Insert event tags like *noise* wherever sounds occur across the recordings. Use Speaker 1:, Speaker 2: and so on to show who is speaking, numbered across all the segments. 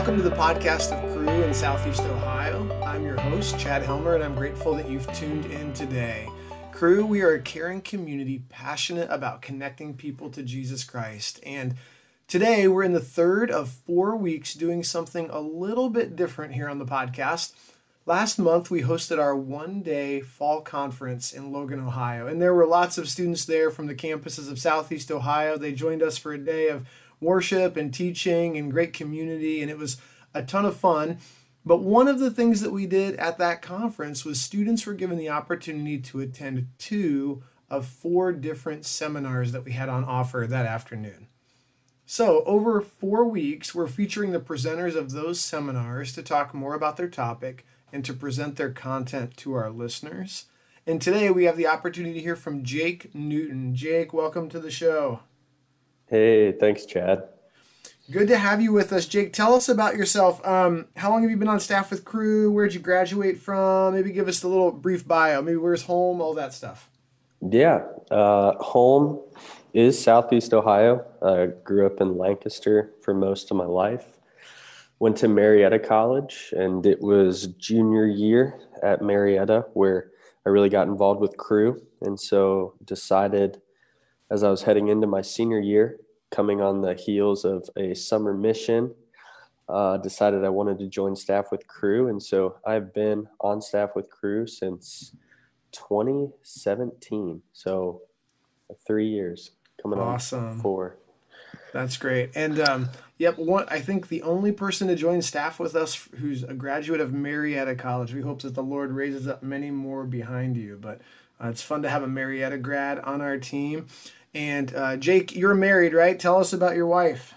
Speaker 1: Welcome to the podcast of Cru in Southeast Ohio. I'm your host, Chad Helmer, and I'm grateful that you've tuned in today. Cru, we are a caring community passionate about connecting people to Jesus Christ. And today we're in the third of four weeks doing something a little bit different here on the podcast. Last month, we hosted our one day fall conference in Logan, Ohio, and there were lots of students there from the campuses of Southeast Ohio. They joined us for a day of worship and teaching and great community, and it was a ton of fun. But one of the things that we did at that conference was students were given the opportunity to attend two of four different seminars that we had on offer that afternoon. So, over four weeks, we're featuring the presenters of those seminars to talk more about their topic and to present their content to our listeners. And today we have the opportunity to hear from Jake Newton. Jake, welcome to the show.
Speaker 2: Hey, thanks, Chad.
Speaker 1: Good to have you with us, Jake. Tell us about yourself. Um, how long have you been on staff with Cru? Where'd you graduate from? Maybe give us a little brief bio. Maybe where's home? All that stuff.
Speaker 2: Yeah, uh, home is Southeast Ohio. I grew up in Lancaster for most of my life. Went to Marietta College, and it was junior year at Marietta where I really got involved with Cru, and so decided as I was heading into my senior year, coming on the heels of a summer mission, uh, decided I wanted to join staff with Cru, And so I've been on staff with Cru since 2017. So three years coming awesome. on four.
Speaker 1: That's great. And um, yep, one I think the only person to join staff with us who's a graduate of Marietta College. We hope that the Lord raises up many more behind you. But uh, it's fun to have a Marietta grad on our team. And uh, Jake, you're married, right? Tell us about your wife.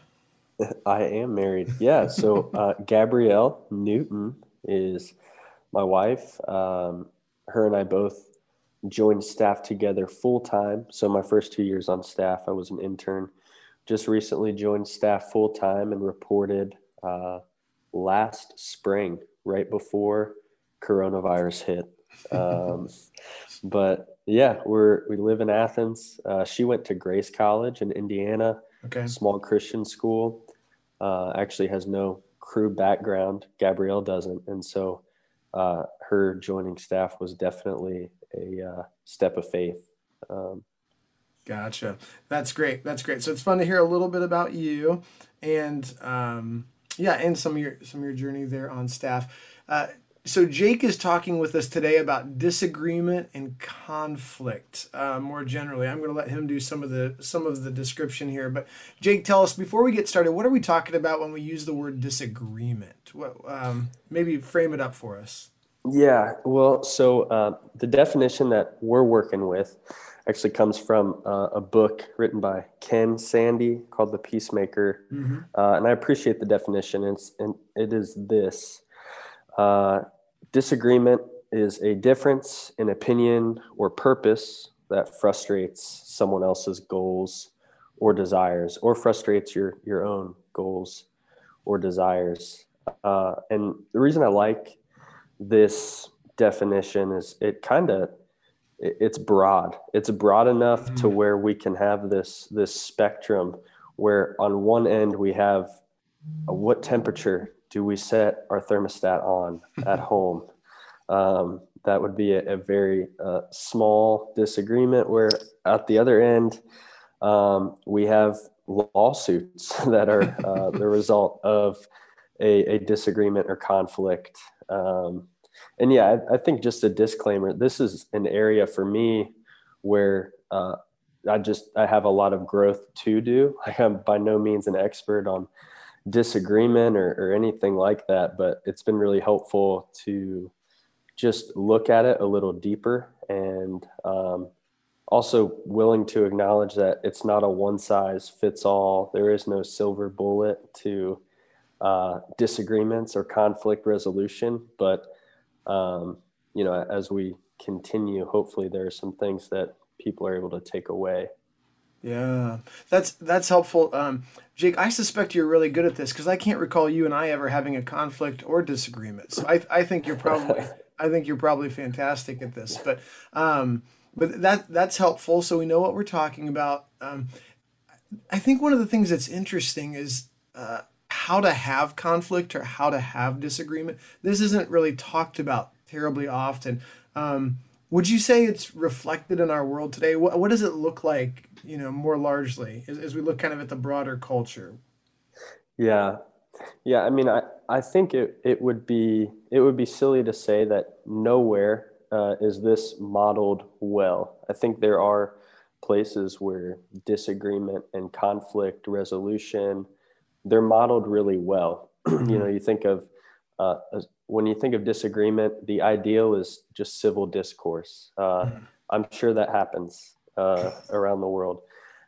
Speaker 1: *laughs*
Speaker 2: I am married. Yeah. So uh, Gabrielle Newton is my wife. Um, her and I both joined staff together full time. So my first two years on staff, I was an intern. Just recently joined staff full time and reported uh, last spring, right before coronavirus hit. Um, *laughs* but yeah, we're we live in Athens. Uh, she went to Grace College in Indiana, okay. small Christian school. Uh, actually has no Cru background. Gabrielle doesn't, and so uh, her joining staff was definitely a uh, step of faith. Um,
Speaker 1: gotcha. That's great. That's great. So it's fun to hear a little bit about you, and um, yeah, and some of your some of your journey there on staff. So Jake is talking with us today about disagreement and conflict uh, more generally. I'm going to let him do some of the some of the description here. But Jake, tell us before we get started, what are we talking about when we use the word disagreement? What, um, maybe frame it up for us.
Speaker 2: Yeah, well, so uh, the definition that we're working with actually comes from uh, a book written by Ken Sande called The Peacemaker, mm-hmm. Uh, and I appreciate the definition. It's and it is this. Uh, disagreement is a difference in opinion or purpose that frustrates someone else's goals or desires, or frustrates your your own goals or desires. Uh, and the reason I like this definition is it kind of it's broad. It's broad enough mm-hmm. to where we can have this this spectrum where on one end we have what temperature do we set our thermostat on *laughs* at home? Um, that would be a, a very uh, small disagreement. Where at the other end, um, we have lawsuits *laughs* that are uh, *laughs* the result of a, a, disagreement or conflict. Um, and yeah, I, I, think just a disclaimer: this is an area for me where uh, I just I have a lot of growth to do. I am by no means an expert on disagreement or, or anything like that, but it's been really helpful to just look at it a little deeper and um, also willing to acknowledge that it's not a one size fits all. There is no silver bullet to uh, disagreements or conflict resolution. But, um, you know, as we continue, hopefully there are some things that people are able to take away
Speaker 1: yeah, that's that's helpful, um, Jake. I suspect you're really good at this because I can't recall you and I ever having a conflict or disagreement. So I, I think you're probably *laughs* I think you're probably fantastic at this. But um, but that that's helpful. So we know what we're talking about. Um, I think one of the things that's interesting is uh, how to have conflict or how to have disagreement. This isn't really talked about terribly often. Um, would you say it's reflected in our world today? What, what does it look like, you know, more largely as, as we look kind of at the broader culture?
Speaker 2: Yeah, yeah. I mean, I, I think it, it would be it would be silly to say that nowhere uh, is this modeled well. I think there are places where disagreement and conflict resolution they're modeled really well. *clears throat* you know, mm-hmm. you think of uh, when you think of disagreement, the ideal is just civil discourse. Uh, mm. I'm sure that happens uh, around the world.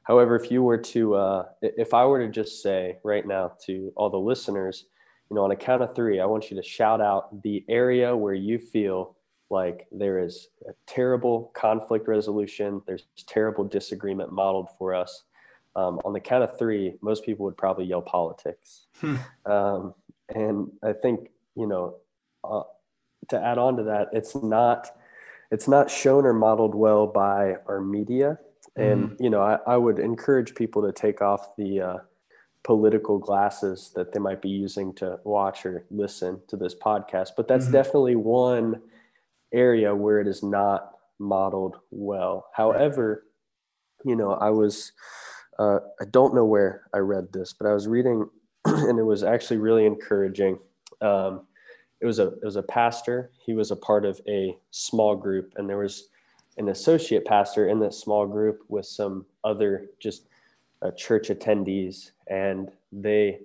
Speaker 2: However, if you were to, uh, if I were to just say right now to all the listeners, you know, on a count of three, I want you to shout out the area where you feel like there is a terrible conflict resolution, there's terrible disagreement modeled for us. Um, on the count of three, most people would probably yell politics. Hmm. Um, and I think, you know, uh, to add on to that, it's not it's not shown or modeled well by our media. And mm. you know, I, I, would encourage people to take off the uh, political glasses that they might be using to watch or listen to this podcast. But that's mm-hmm. definitely one area where it is not modeled well. However, you know, I was uh, I don't know where I read this, but I was reading, *clears throat* and it was actually really encouraging. Um, it was a it was a pastor. He was a part of a small group, and there was an associate pastor in that small group with some other just uh, church attendees, and they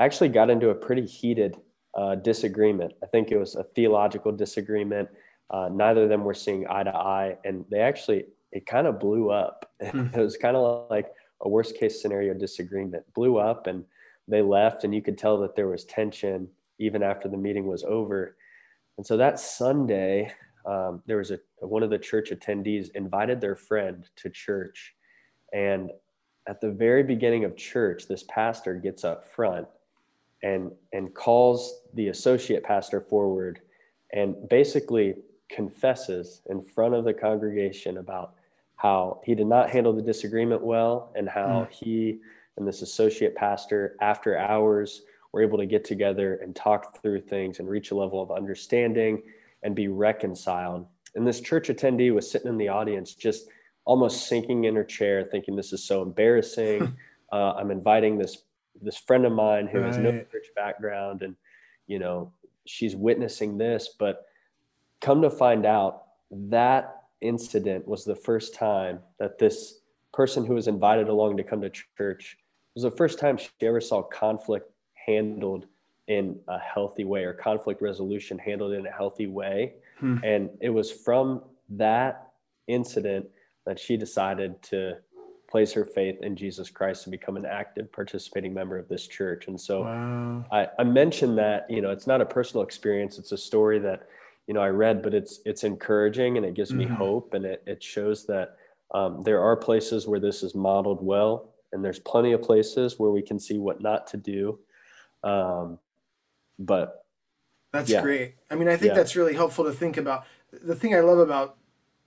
Speaker 2: actually got into a pretty heated uh, disagreement. I think it was a theological disagreement. Uh, neither of them were seeing eye to eye, and they actually it kind of blew up. *laughs* Hmm. it was kind of like a worst case scenario disagreement blew up, and they left, and you could tell that there was tension even after the meeting was over. And so that Sunday, um, there was a one of the church attendees invited their friend to church, and at the very beginning of church, this pastor gets up front and and calls the associate pastor forward, and basically confesses in front of the congregation about how he did not handle the disagreement well and how mm. he and this associate pastor after hours were able to get together and talk through things and reach a level of understanding and be reconciled. And this church attendee was sitting in the audience, just almost sinking in her chair, thinking, "This is so embarrassing." *laughs* uh, I'm inviting this this friend of mine who right. has no church background, and you know she's witnessing this. But come to find out, that incident was the first time that this person who was invited along to come to church was the first time she ever saw conflict handled in a healthy way or conflict resolution handled in a healthy way. Hmm. And it was from that incident that she decided to place her faith in Jesus Christ and become an active participating member of this church. And so wow. I, I mentioned that, you know, it's not a personal experience. It's a story that, you know, I read, but it's, it's encouraging and it gives mm-hmm. me hope. And it, it shows that um, there are places where this is modeled well, and there's plenty of places where we can see what not to do. Um, but
Speaker 1: that's yeah. great. I mean, I think yeah. that's really helpful to think about. The thing I love about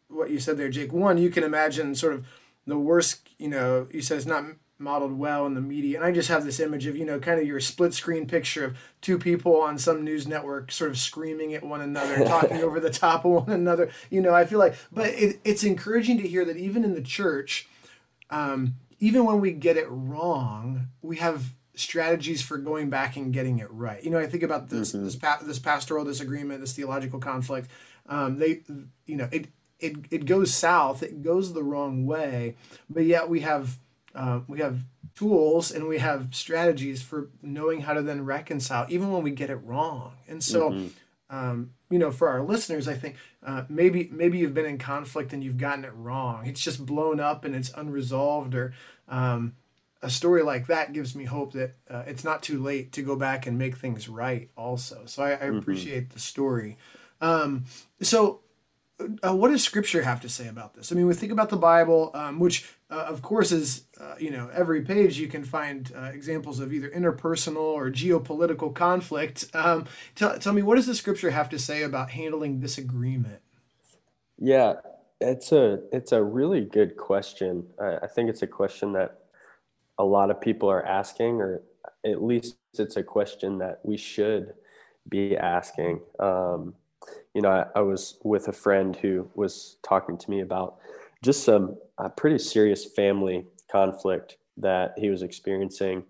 Speaker 1: what you said there, Jake, one, you can imagine sort of the worst, you know, you said it's not modeled well in the media. And I just have this image of, you know, kind of your split screen picture of two people on some news network sort of screaming at one another, *laughs* talking over the top of one another. You know, I feel like, but it, it's encouraging to hear that even in the church, um, even when we get it wrong, we have strategies for going back and getting it right. You know, I think about this mm-hmm. this pa- this pastoral disagreement, this theological conflict. Um, they, you know, it it it goes south. It goes the wrong way, but yet we have uh, we have tools and we have strategies for knowing how to then reconcile, even when we get it wrong. And so. Mm-hmm. Um, you know, for our listeners, I think uh, maybe maybe you've been in conflict and you've gotten it wrong. It's just blown up and it's unresolved, or um, a story like that gives me hope that uh, it's not too late to go back and make things right also. So i, I mm-hmm. appreciate the story. Um, so uh, what does scripture have to say about this? I mean we think about the bible um, which uh, of course is uh, you know every page you can find uh, examples of either interpersonal or geopolitical conflict. Um, tell, tell me what does the scripture have to say about handling disagreement?
Speaker 2: Yeah it's a it's a really good question. I, I think it's a question that a lot of people are asking or at least it's a question that we should be asking. Um, you know, I, I, was with a friend who was talking to me about just some uh, pretty serious family conflict that he was experiencing,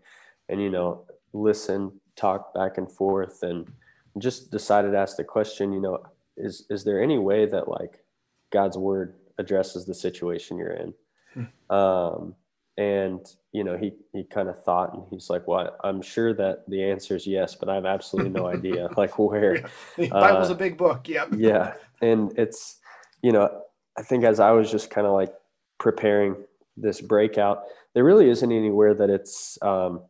Speaker 2: and you know, listen, talk back and forth, and just decided to ask the question. You know, is is there any way that like God's word addresses the situation you're in? Hmm. Um, and you know he he kind of thought and he's like well i'm sure that the answer is yes but i have absolutely no *laughs* idea like where yeah.
Speaker 1: the bible's uh, a big book yep
Speaker 2: yeah and it's you know i think as i was just kind of like preparing this breakout there really isn't anywhere that it's um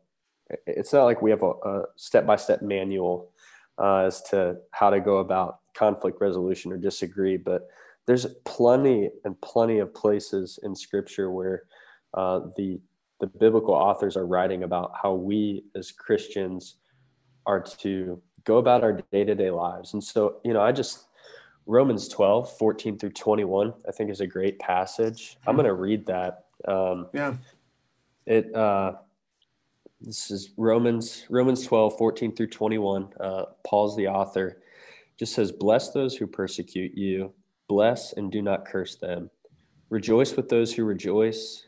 Speaker 2: it's not like we have a, a step-by-step manual uh, as to how to go about conflict resolution or disagree but there's plenty and plenty of places in scripture where uh, the the biblical authors are writing about how we as Christians are to go about our day-to-day lives. And so, you know, I just Romans 12, 14 through 21, I think is a great passage. I'm going to read that. Um,
Speaker 1: yeah.
Speaker 2: It, uh, this is Romans, Romans 12, 14 through 21. Uh, Paul's the author. Just says, bless those who persecute you, bless and do not curse them. Rejoice with those who rejoice,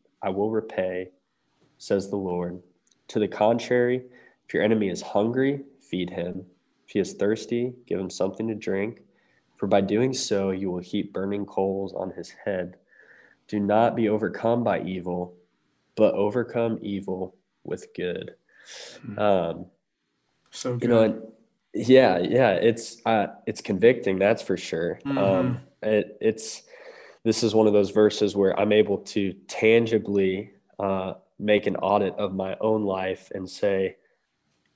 Speaker 2: I will repay, says the Lord. To the contrary, if your enemy is hungry, feed him. If he is thirsty, give him something to drink, for by doing so you will heap burning coals on his head. Do not be overcome by evil, but overcome evil with good. Hmm. Um,
Speaker 1: so good.
Speaker 2: you know, yeah, yeah, it's uh, it's convicting, that's for sure. Mm-hmm. Um, it, it's this is one of those verses where I'm able to tangibly uh, make an audit of my own life and say,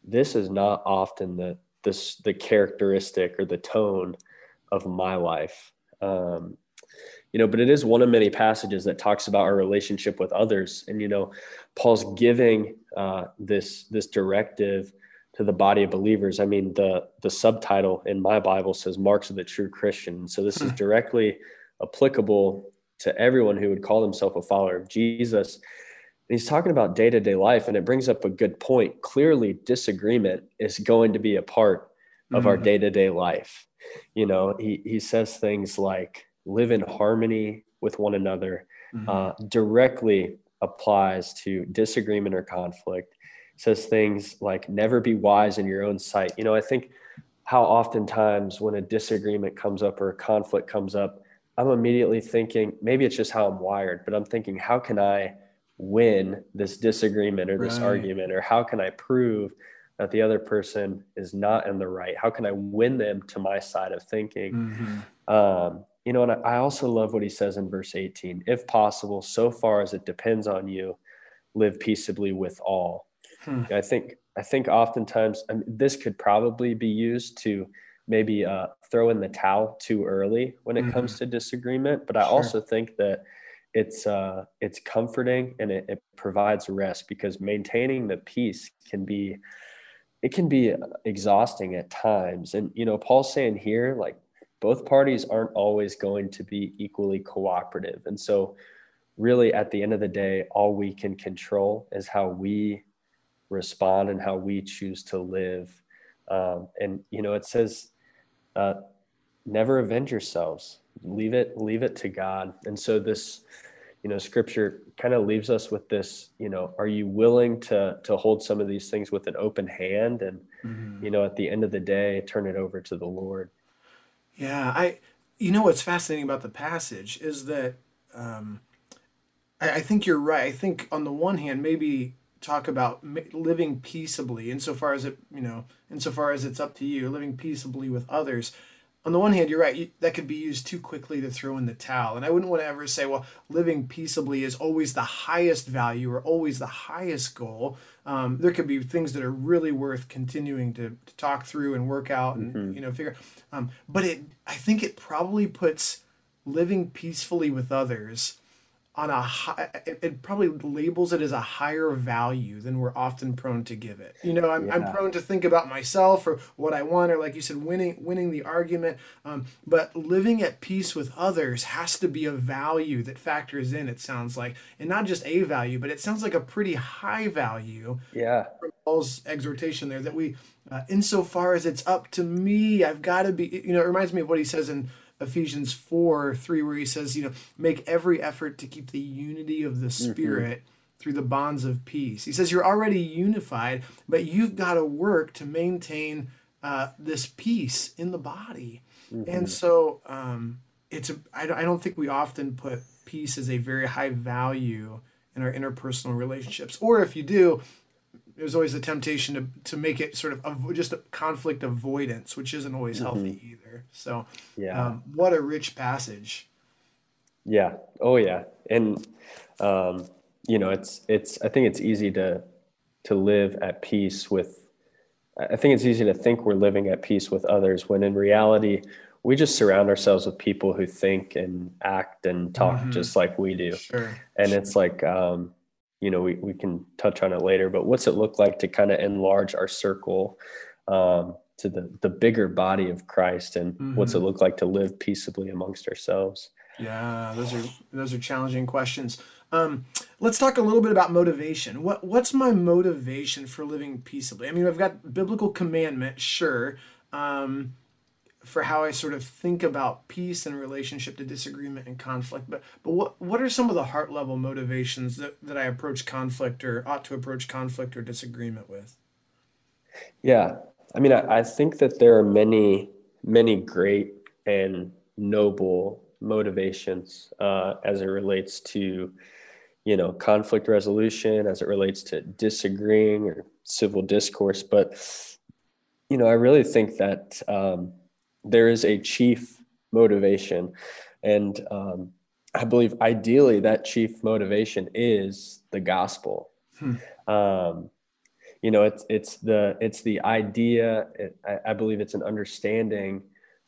Speaker 2: this is not often the this the characteristic or the tone of my life. Um, you know, but it is one of many passages that talks about our relationship with others, and you know, Paul's giving uh, this this directive to the body of believers. I mean, the the subtitle in my Bible says "Marks of the True Christian," so this is hmm. directly applicable to everyone who would call himself a follower of Jesus. And he's talking about day to day life, and it brings up a good point. Clearly, disagreement is going to be a part of mm-hmm. our day to day life. You know, he, he says things like live in harmony with one another, mm-hmm. uh, directly applies to disagreement or conflict. Says things like never be wise in your own sight. You know, I think how oftentimes when a disagreement comes up or a conflict comes up, I'm immediately thinking maybe it's just how I'm wired, but I'm thinking, how can I win this disagreement or this right. argument, or how can I prove that the other person is not in the right? How can I win them to my side of thinking? Mm-hmm. Um, you know, and I also love what he says in verse 18 if possible, so far as it depends on you, live peaceably with all. Hmm. I think, I think oftentimes I mean, this could probably be used to maybe uh, throw in the towel too early when it mm-hmm. comes to disagreement. But I sure. also think that it's uh, it's comforting and it, it, provides rest because maintaining the peace can be it can be exhausting at times. And you know, Paul's saying here like both parties aren't always going to be equally cooperative, and so really at the end of the day, all we can control is how we respond and how we choose to live. Um, and you know, it says uh, never avenge yourselves. Leave it, leave it to God. And so this, you know, scripture kind of leaves us with this, you know, are you willing to to hold some of these things with an open hand and mm-hmm. you know, at the end of the day, turn it over to the Lord.
Speaker 1: Yeah, I you know what's fascinating about the passage is that um I, I think you're right. I think on the one hand, maybe talk about living peaceably insofar as it you know insofar as it's up to you living peaceably with others on the one hand, you're right. You, that could be used too quickly to throw in the towel. And I wouldn't want to ever say, well, living peaceably is always the highest value or always the highest goal. Um, there could be things that are really worth continuing to, to talk through and work out and mm-hmm. you know figure. Um, but it, I think it probably puts living peacefully with others on a high, it, it, probably labels it as a higher value than we're often prone to give it. You know, I'm, yeah. I'm prone to think about myself or what I want, or like you said, winning winning the argument. Um, but living at peace with others has to be a value that factors in. It sounds like, and not just a value, but it sounds like a pretty high value.
Speaker 2: Yeah.
Speaker 1: From Paul's exhortation there that we, uh, insofar as it's up to me, I've got to be. You know, it reminds me of what he says in Ephesians 4 3, where he says, you know, make every effort to keep the unity of the mm-hmm. Spirit mm-hmm. through the bonds of peace. He says, you're already unified, but you've got to work to maintain uh, this peace in the body. Mm-hmm. And so um, it's a, I, I don't think we often put peace as a very high value in our interpersonal relationships. Or if you do, there's always the temptation to, to make it sort of just a conflict avoidance, which isn't always mm-hmm. healthy either. So, yeah, um, what a rich passage.
Speaker 2: Yeah. Oh, yeah. And um, you know, it's it's. I think it's easy to to live at peace with. I think it's easy to think we're living at peace with others when in reality we just surround ourselves with people who think and act and talk mm-hmm. just like we do.
Speaker 1: Sure.
Speaker 2: And sure. it's like um, you know, we, we can touch on it later, but what's it look like to kind of enlarge our circle um, to the, the bigger body of Christ and mm-hmm. what's it look like to live peaceably amongst ourselves?
Speaker 1: Yeah, those are, those are challenging questions. Um, let's talk a little bit about motivation. What, what's my motivation for living peaceably? I mean, I've got biblical commandment, sure. Um, for how I sort of think about peace and relationship to disagreement and conflict. But but what what are some of the heart level motivations that, that I approach conflict or ought to approach conflict or disagreement with?
Speaker 2: Yeah. I mean I, I think that there are many, many great and noble motivations uh, as it relates to you know conflict resolution as it relates to disagreeing or civil discourse but you know i really think that um, there is a chief motivation. And um, I believe ideally that chief motivation is the gospel. Hmm. Um, you know, it's it's the it's the idea. It, I, I, believe it's an understanding,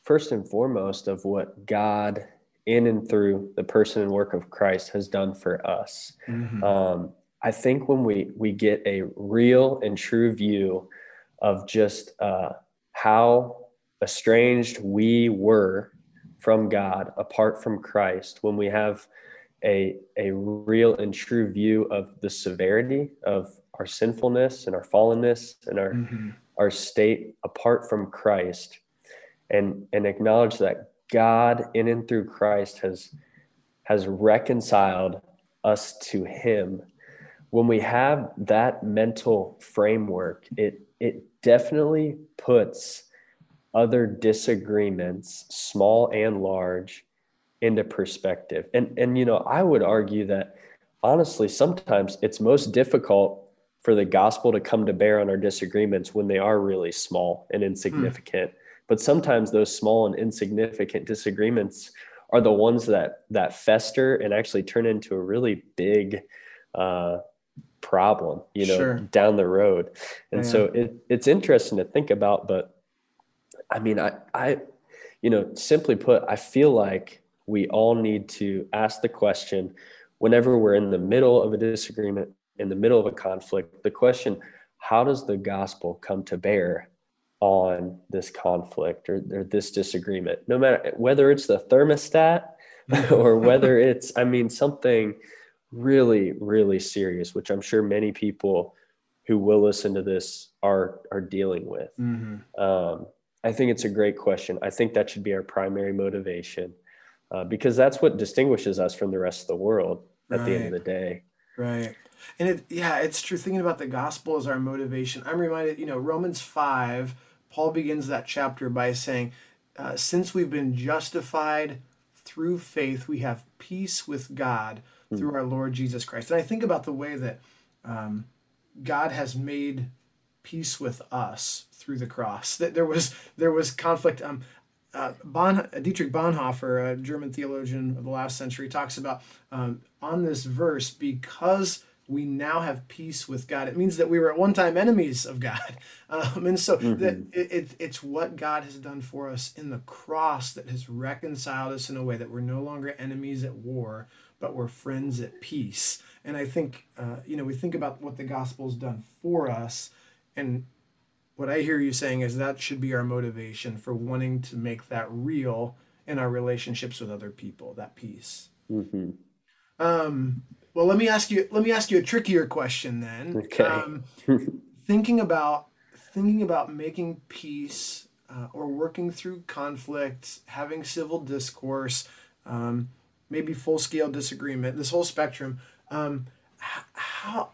Speaker 2: first and foremost, of what God in and through the person and work of Christ has done for us. Mm-hmm. Um, I think when we we get a real and true view of just uh, how estranged we were from God apart from Christ, when we have a, a real and true view of the severity of our sinfulness and our fallenness and our, mm-hmm. our state apart from Christ, and, and acknowledge that God in and through Christ has, has reconciled us to Him. When we have that mental framework, it, it definitely puts other disagreements, small and large, into perspective. And and you know, I would argue that honestly, sometimes it's most difficult for the gospel to come to bear on our disagreements when they are really small and insignificant. Hmm. But sometimes those small and insignificant disagreements are the ones that that fester and actually turn into a really big uh, problem, you know, sure. down the road. And yeah. so it, it's interesting to think about, but I mean, I, I, you know, simply put, I feel like we all need to ask the question whenever we're in the middle of a disagreement, in the middle of a conflict, the question, how does the gospel come to bear on this conflict or, or this disagreement? No matter whether it's the thermostat *laughs* or whether it's, I mean, something really, really serious, which I'm sure many people who will listen to this are are dealing with. Mm-hmm. Um, I think it's a great question. I think that should be our primary motivation uh, because that's what distinguishes us from the rest of the world at right. the end of the day.
Speaker 1: Right. And it, yeah, it's true. Thinking about the gospel as our motivation, I'm reminded, you know, Romans 5, Paul begins that chapter by saying, uh, Since we've been justified through faith, we have peace with God mm. through our Lord Jesus Christ. And I think about the way that um, God has made peace with us through the cross. That there was there was conflict. Um, uh, bon, Dietrich Bonhoeffer, a German theologian of the last century, talks about um, on this verse because we now have peace with God. It means that we were at one time enemies of God. *laughs* Um, and so mm-hmm. that it, it, it's what God has done for us in the cross that has reconciled us in a way that we're no longer enemies at war, but we're friends at peace. And I think, uh, you know, we think about what the gospel's done for us. And what I hear you saying is that should be our motivation for wanting to make that real in our relationships with other people, that peace. Mm-hmm. Um, well, let me ask you. Let me ask you a trickier question then.
Speaker 2: Okay.
Speaker 1: Um, *laughs* thinking about thinking about making peace uh, or working through conflict, having civil discourse, um, maybe full scale disagreement. This whole spectrum. Um, how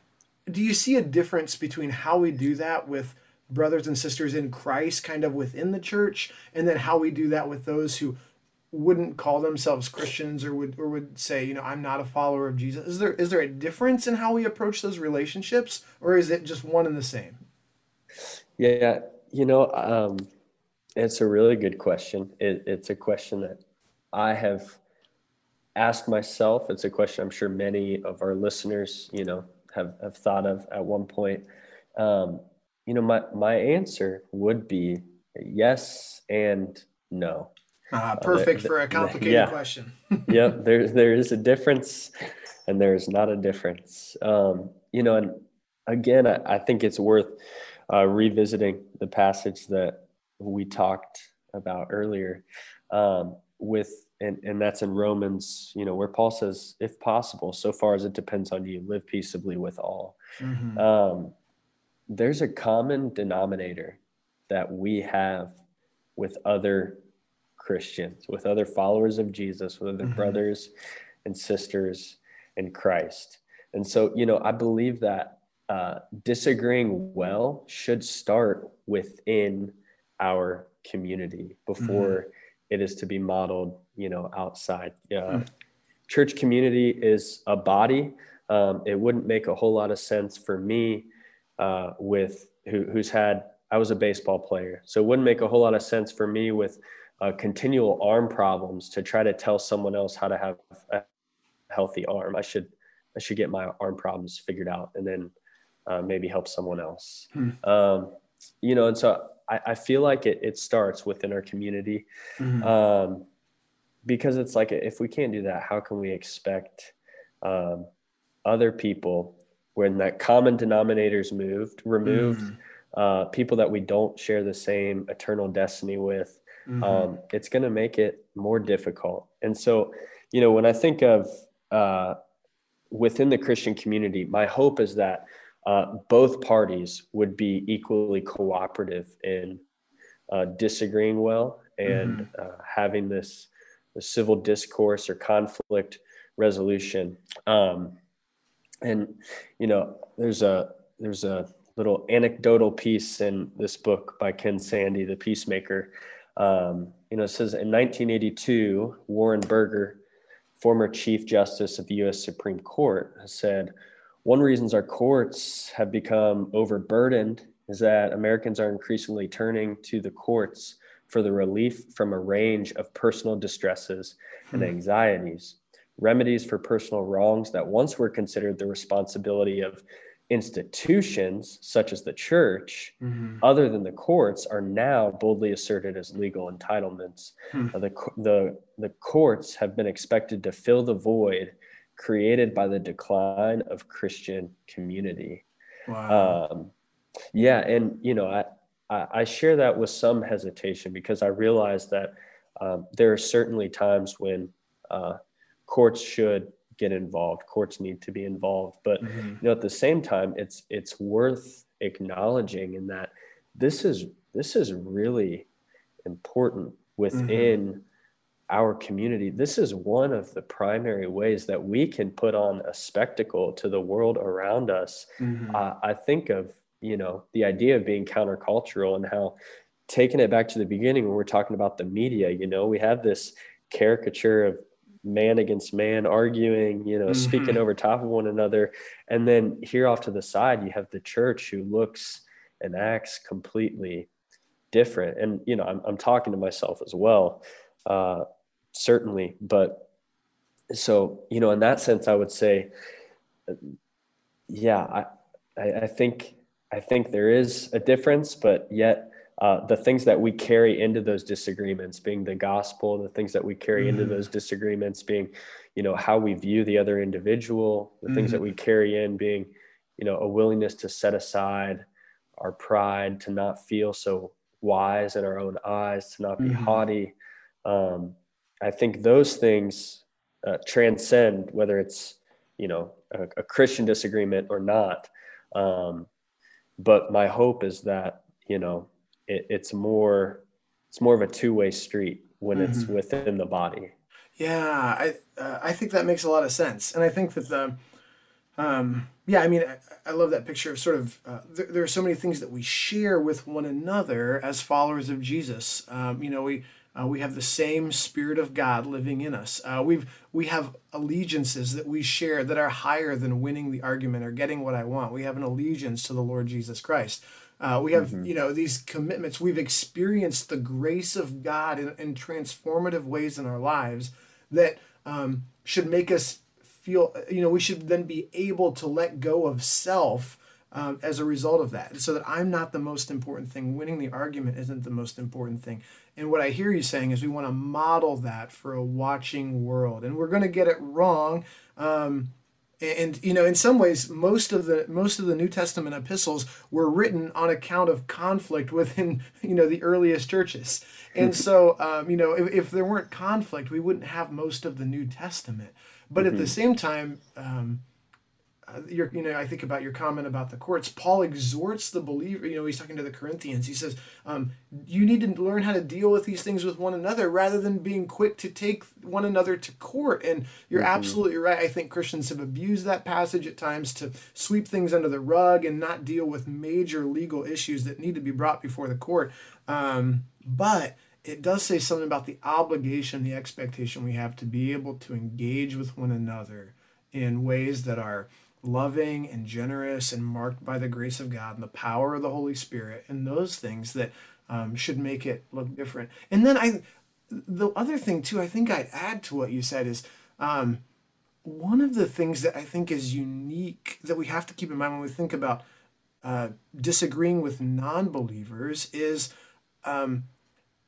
Speaker 1: do you see a difference between how we do that with brothers and sisters in Christ, kind of within the church, and then how we do that with those who wouldn't call themselves Christians or would or would say, you know, I'm not a follower of Jesus. Is there is there a difference in how we approach those relationships or is it just one and the same?
Speaker 2: Yeah, you know, um, it's a really good question. It, it's a question that I have asked myself. It's a question I'm sure many of our listeners, you know, have, have thought of at one point. Um, you know, my, my answer would be yes and no.
Speaker 1: Uh, perfect uh, for a complicated yeah. question. *laughs*
Speaker 2: yep, there there is a difference, and there is not a difference. Um, you know, and again, I, I think it's worth uh, revisiting the passage that we talked about earlier, um, with and and that's in Romans. You know, where Paul says, "If possible, so far as it depends on you, live peaceably with all." Mm-hmm. Um, there's a common denominator that we have with other Christians, with other followers of Jesus, with other mm-hmm. brothers and sisters in Christ. And so, you know, I believe that uh, disagreeing well should start within our community before mm-hmm. it is to be modeled, you know, outside. Uh, mm-hmm. Church community is a body. Um, it wouldn't make a whole lot of sense for me uh, with who, who's had. I was a baseball player, so it wouldn't make a whole lot of sense for me with uh, continual arm problems to try to tell someone else how to have a healthy arm. I should I should get my arm problems figured out and then uh, maybe help someone else. Hmm. Um, you know, and so I, I, feel like it, it starts within our community mm-hmm. um, because it's like if we can't do that, how can we expect um, other people when that common denominator's moved, removed, mm-hmm. uh, people that we don't share the same eternal destiny with, mm-hmm. um, it's going to make it more difficult. And so, you know, when I think of uh, within the Christian community, my hope is that uh, both parties would be equally cooperative in uh, disagreeing well and mm-hmm. Uh, having this, this, civil discourse or conflict resolution. Um, and you know, there's a there's a little anecdotal piece in this book by Ken Sande, the Peacemaker, um, you know, it says in 1982, Warren Burger, former Chief Justice of the U.S. Supreme Court, said, one reasons our courts have become overburdened is that Americans are increasingly turning to the courts for the relief from a range of personal distresses and hmm. anxieties, remedies for personal wrongs that once were considered the responsibility of institutions such as the church mm-hmm. other than the courts are now boldly asserted as legal entitlements hmm. uh, the, the, the courts have been expected to fill the void created by the decline of christian community wow. Um, yeah and you know I, I, I share that with some hesitation because i realize that um, there are certainly times when uh, courts should get involved courts need to be involved but mm-hmm. you know at the same time it's it's worth acknowledging in that this is this is really important within mm-hmm. our community this is one of the primary ways that we can put on a spectacle to the world around us mm-hmm. uh, i think of you know the idea of being countercultural and how taking it back to the beginning when we're talking about the media you know we have this caricature of man against man arguing, you know, mm-hmm. speaking over top of one another. And then here off to the side, you have the church who looks and acts completely different. And, you know, I'm, I'm talking to myself as well, uh, certainly. But so, you know, in that sense, I would say, yeah, I, I, I think, I think there is a difference, but yet uh, the things that we carry into those disagreements being the gospel, the things that we carry mm-hmm. into those disagreements being, you know, how we view the other individual, the mm-hmm. things that mm-hmm. we carry in being, you know, a willingness to set aside our pride, to not feel so wise in our own eyes, to not be mm-hmm. haughty. Um, I think those things uh, transcend whether it's you know a, a Christian disagreement or not. Um, but my hope is that you know it, it's more it's more of a two way street when mm-hmm. it's within the body.
Speaker 1: Yeah, I uh, I think that makes a lot of sense, and I think that the um, yeah, I mean, I, I, love that picture of sort of uh, there, there, are so many things that we share with one another as followers of Jesus. Um, you know, we uh, we have the same Spirit of God living in us. Uh, we've we have allegiances that we share that are higher than winning the argument or getting what I want. We have an allegiance to the Lord Jesus Christ. Uh, we have mm-hmm. you know these commitments. We've experienced the grace of God in, in transformative ways in our lives that um, should make us feel you know we should then be able to let go of self um, as a result of that. So that i'm not the most important thing. Winning the argument isn't the most important thing. And what i hear you saying is we want to model that for a watching world. And we're going to get it wrong um, and you know in some ways most of the most of the new testament epistles were written on account of conflict within *laughs* you know the earliest churches. And *laughs* so um, you know if, if there weren't conflict we wouldn't have most of the new testament. But mm-hmm. at the mm-hmm. same time, um, uh, you know, I think about your comment about the courts. Paul exhorts the believer. You know, he's talking to the Corinthians. He says, um, "You need to learn how to deal with these things with one another, rather than being quick to take one another to court." And you're mm-hmm. absolutely right. I think Christians have abused that passage at times to sweep things under the rug and not deal with major legal issues that need to be brought before the court. Um, but it does say something about the obligation, the expectation we have to be able to engage with one another in ways that are loving and generous and marked by the grace of God and the power of the Holy Spirit and those things that um, should make it look different. And then I, the other thing too, I think I'd add to what you said is um, one of the things that I think is unique that we have to keep in mind when we think about uh, disagreeing with non-believers is um,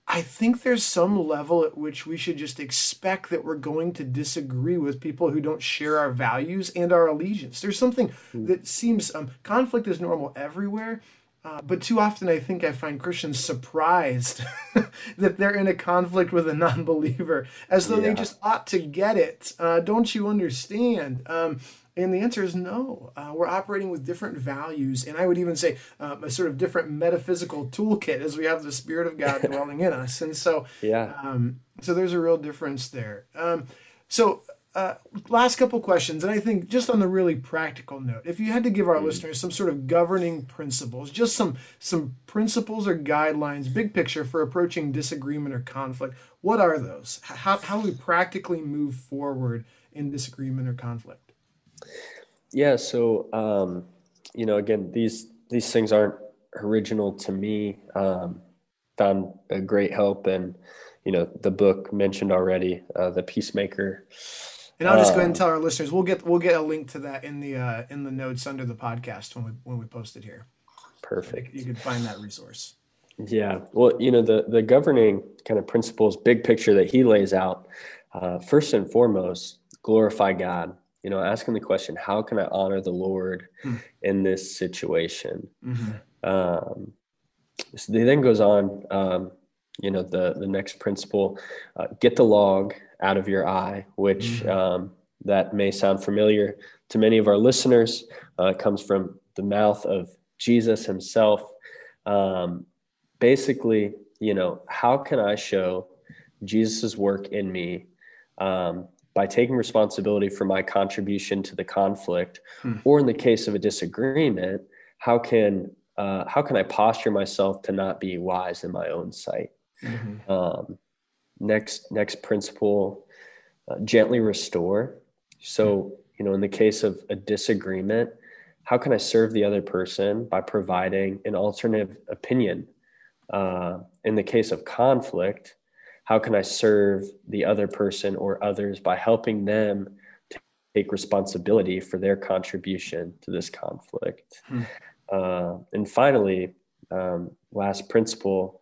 Speaker 1: I think there's some level at which we should just expect that we're going to disagree with people who don't share our values and our allegiance. There's something hmm. that seems um, conflict is normal everywhere, uh, but too often I think I find Christians surprised *laughs* that they're in a conflict with a non believer as though yeah. they just ought to get it. Uh, don't you understand? Um, and the answer is no. Uh, we're operating with different values, and I would even say um, a sort of different metaphysical toolkit as we have the Spirit of God *laughs* dwelling in us. And so,
Speaker 2: yeah.
Speaker 1: Um, so there's a real difference there. Um, so, uh, last couple questions, and I think just on the really practical note, if you had to give our mm. listeners some sort of governing principles, just some some principles or guidelines, big picture for approaching disagreement or conflict, what are those? How how do we practically move forward in disagreement or conflict?
Speaker 2: Yeah. So, um, you know, again, these these things aren't original to me. Um, found a great help and you know the book mentioned already, uh, the Peacemaker.
Speaker 1: And I'll just go ahead and uh, tell our listeners we'll get we'll get a link to that in the uh, in the notes under the podcast when we when we post it here.
Speaker 2: Perfect.
Speaker 1: You can find that resource.
Speaker 2: Yeah. Well, you know the the governing kind of principles, big picture that he lays out. Uh, first and foremost, glorify God you know, asking the question, how can I honor the Lord mm. in this situation? Mm-hmm. Um, so he then goes on, um, you know, the, the next principle, uh, get the log out of your eye, which mm-hmm. um, that may sound familiar to many of our listeners. Uh, comes from the mouth of Jesus himself. Um, basically, you know, how can I show Jesus's work in me um, by taking responsibility for my contribution to the conflict, hmm. or in the case of a disagreement, how can uh, how can I posture myself to not be wise in my own sight? Mm-hmm. Um, next next principle, uh, gently restore. So hmm. you know, in the case of a disagreement, how can I serve the other person by providing an alternative opinion uh, in the case of conflict, how can I serve the other person or others by helping them take responsibility for their contribution to this conflict? Hmm. Uh, and finally, um, last principle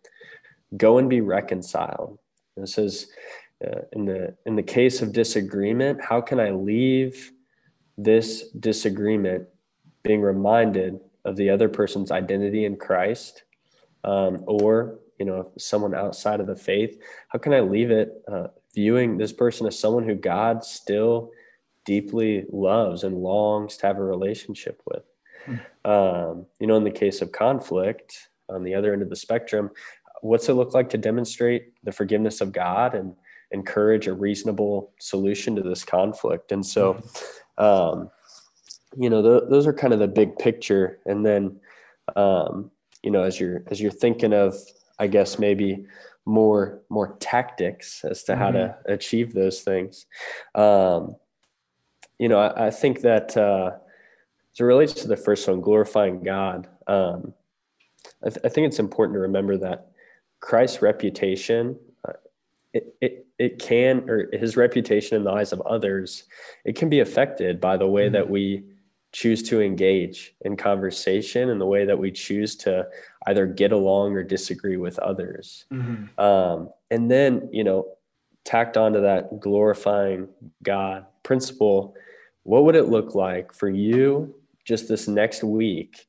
Speaker 2: go and be reconciled. This is uh, in the in the case of disagreement, how can I leave this disagreement being reminded of the other person's identity in Christ, um, or you know someone outside of the faith? How can I leave it uh, viewing this person as someone who God still deeply loves and longs to have a relationship with? Hmm. Um, you know, in the case of conflict, on the other end of the spectrum, what's it look like to demonstrate the forgiveness of God and encourage a reasonable solution to this conflict. And so, um, you know, th- those are kind of the big picture. And then, um, you know, as you're as you're thinking of, I guess maybe more more tactics as to mm-hmm. how to mm-hmm. achieve those things. Um, you know, I, I think that uh, as it relates to the first one, glorifying God. Um, I, th- I think it's important to remember that Christ's reputation it, it, it can or his reputation in the eyes of others it can be affected by the way mm-hmm. that we choose to engage in conversation and the way that we choose to either get along or disagree with others mm-hmm. um, and then you know tacked onto that glorifying god principle what would it look like for you just this next week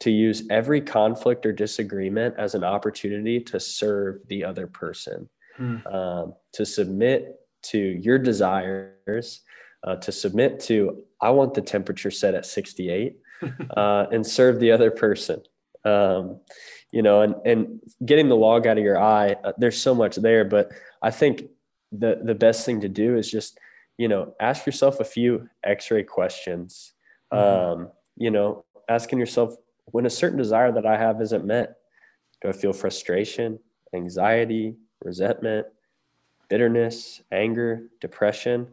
Speaker 2: to use every conflict or disagreement as an opportunity to serve the other person mm. um, to submit to your desires, uh, to submit to, I want the temperature set at 68 *laughs* uh, and serve the other person. Um, you know, and, and getting the log out of your eye, uh, there's so much there, but I think the, the best thing to do is just, you know, ask yourself a few x-ray questions. Mm-hmm. Um, you know, asking yourself when a certain desire that I have isn't met, do I feel frustration, anxiety, resentment, bitterness, anger, depression,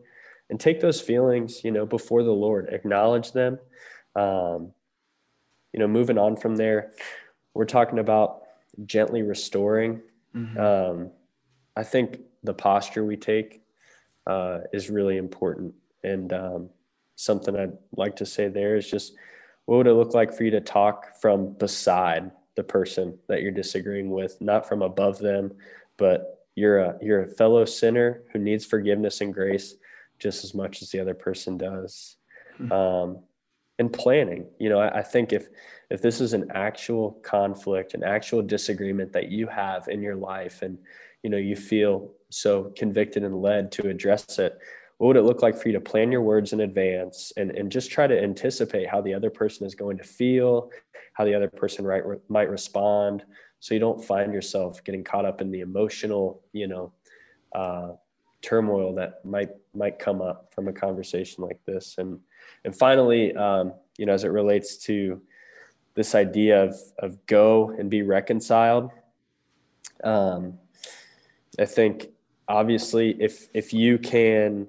Speaker 2: and take those feelings, you know, before the Lord, acknowledge them. Um, you know, moving on from there, we're talking about gently restoring. Mm-hmm. Um, I think the posture we take uh, is really important. And um, something I'd like to say there is just what would it look like for you to talk from beside the person that you're disagreeing with, not from above them, but you're a you're a fellow sinner who needs forgiveness and grace just as much as the other person does. Mm-hmm. Um, and planning, you know, I, I think if if this is an actual conflict, an actual disagreement that you have in your life, and you know you feel so convicted and led to address it, what would it look like for you to plan your words in advance and, and just try to anticipate how the other person is going to feel, how the other person right, might respond, so you don't find yourself getting caught up in the emotional you know uh, turmoil that might might come up from a conversation like this? And and finally um, you know as it relates to this idea of of go and be reconciled um, i think obviously if if you can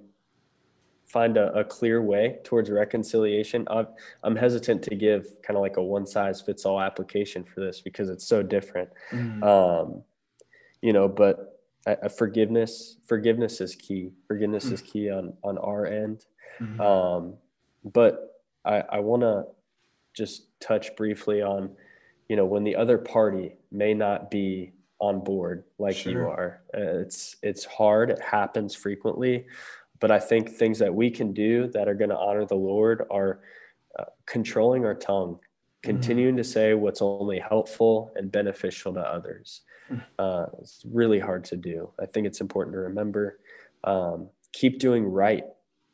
Speaker 2: find a, a clear way towards reconciliation. I'm, I'm hesitant to give kind of like a one size fits all application for this because it's so different. Mm. Um, you know, but a, forgiveness, forgiveness is key. Forgiveness mm. is key on, on our end. Mm-hmm. Um, but I, I want to just touch briefly on, you know, when the other party may not be on board like sure. you are. Uh, it's it's hard. It happens frequently, but I think things that we can do that are going to honor the Lord are uh, controlling our tongue, continuing mm-hmm. to say what's only helpful and beneficial to others. Hmm. Uh, it's really hard to do. I think it's important to remember um, keep doing right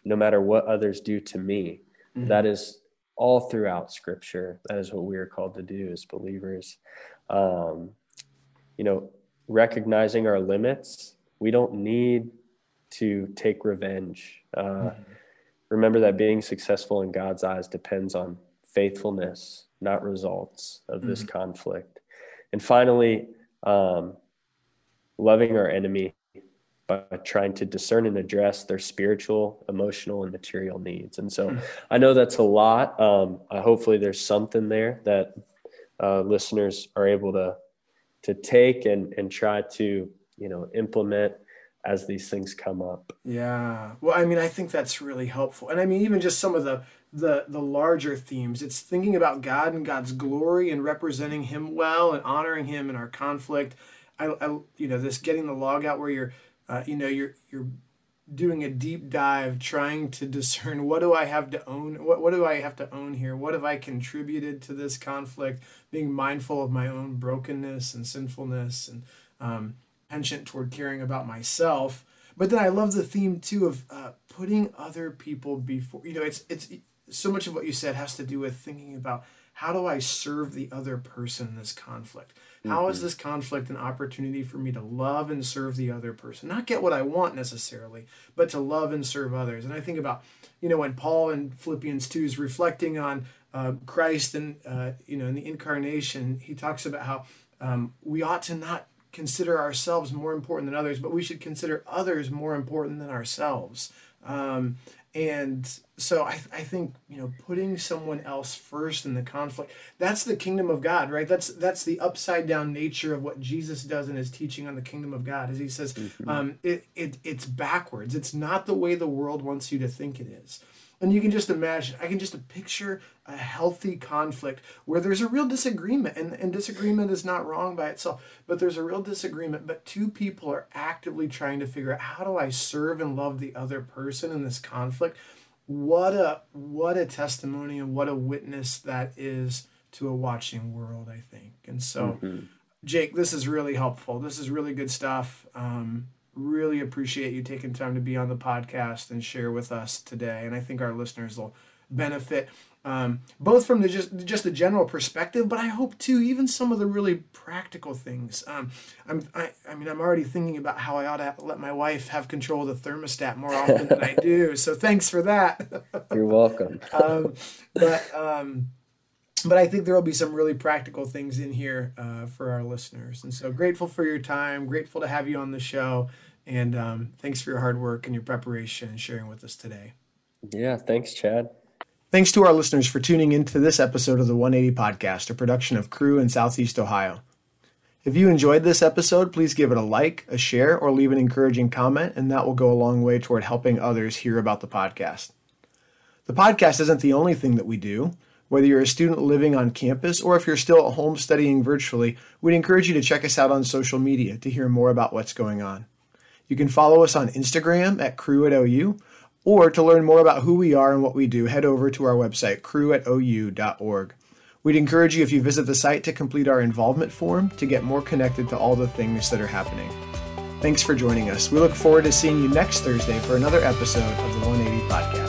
Speaker 2: no matter what others do to me. Mm-hmm. That is all throughout scripture. That is what we are called to do as believers. Um, you know, recognizing our limits. We don't need to take revenge. Uh, mm-hmm. Remember that being successful in God's eyes depends on faithfulness, not results of this mm-hmm. conflict. And finally, um, loving our enemy by trying to discern and address their spiritual, emotional, and material needs. And so mm-hmm. I know that's a lot. Um, hopefully, there's something there that uh, listeners are able to to take and and try to you know implement as these things come up.
Speaker 1: Yeah. Well, I mean, I think that's really helpful. And I mean, even just some of the the the larger themes. It's thinking about God and God's glory and representing him well and honoring him in our conflict. I, I you know, this getting the log out where you're uh, you know, you're you're doing a deep dive trying to discern what do I have to own what, what do I have to own here what have I contributed to this conflict being mindful of my own brokenness and sinfulness and um, penchant toward caring about myself. But then I love the theme too of uh, putting other people before. You know, it's it's so much of what you said has to do with thinking about how do I serve the other person in this conflict? How mm-hmm. is this conflict an opportunity for me to love and serve the other person? Not get what I want necessarily, but to love and serve others. And I think about, you know, when Paul in Philippians 2 is reflecting on uh, Christ and, uh, you know, in the incarnation, he talks about how um, we ought to not consider ourselves more important than others, but we should consider others more important than ourselves. Um, and so I, I think you know putting someone else first in the conflict that's the kingdom of god right? That's that's the upside down nature of what jesus does in his teaching on the kingdom of god as he says mm-hmm. um, it, it it's backwards. It's not the way the world wants you to think it is and you can just imagine, I can just picture a healthy conflict where there's a real disagreement, and, and disagreement is not wrong by itself, but there's a real disagreement. But two people are actively trying to figure out how do I serve and love the other person in this conflict. What a what a testimony and what a witness that is to a watching world, I think. And so, mm-hmm. Jake, this is really helpful. This is really good stuff. Um, really appreciate you taking time to be on the podcast and share with us today. And I think our listeners will benefit um, both from the just just the general perspective, but I hope too even some of the really practical things. Um, I'm I, I mean I'm already thinking about how I ought to let my wife have control of the thermostat more often than I do. *laughs* So thanks for that.
Speaker 2: You're welcome. *laughs*
Speaker 1: um, but um, but I think there will be some really practical things in here uh, for our listeners. And so grateful for your time. Grateful to have you on the show. And um, thanks for your hard work and your preparation and sharing with us today.
Speaker 2: Yeah, thanks, Chad.
Speaker 1: Thanks to our listeners for tuning in to this episode of the 180 Podcast, a production of Cru in Southeast Ohio. If you enjoyed this episode, please give it a like, a share, or leave an encouraging comment, and that will go a long way toward helping others hear about the podcast. The podcast isn't the only thing that we do. Whether you're a student living on campus or if you're still at home studying virtually, we'd encourage you to check us out on social media to hear more about what's going on. You can follow us on Instagram at Cru at OU, or to learn more about who we are and what we do, head over to our website, cruatou.org. We'd encourage you if you visit the site to complete our involvement form to get more connected to all the things that are happening. Thanks for joining us. We look forward to seeing you next Thursday for another episode of the 180 Podcast.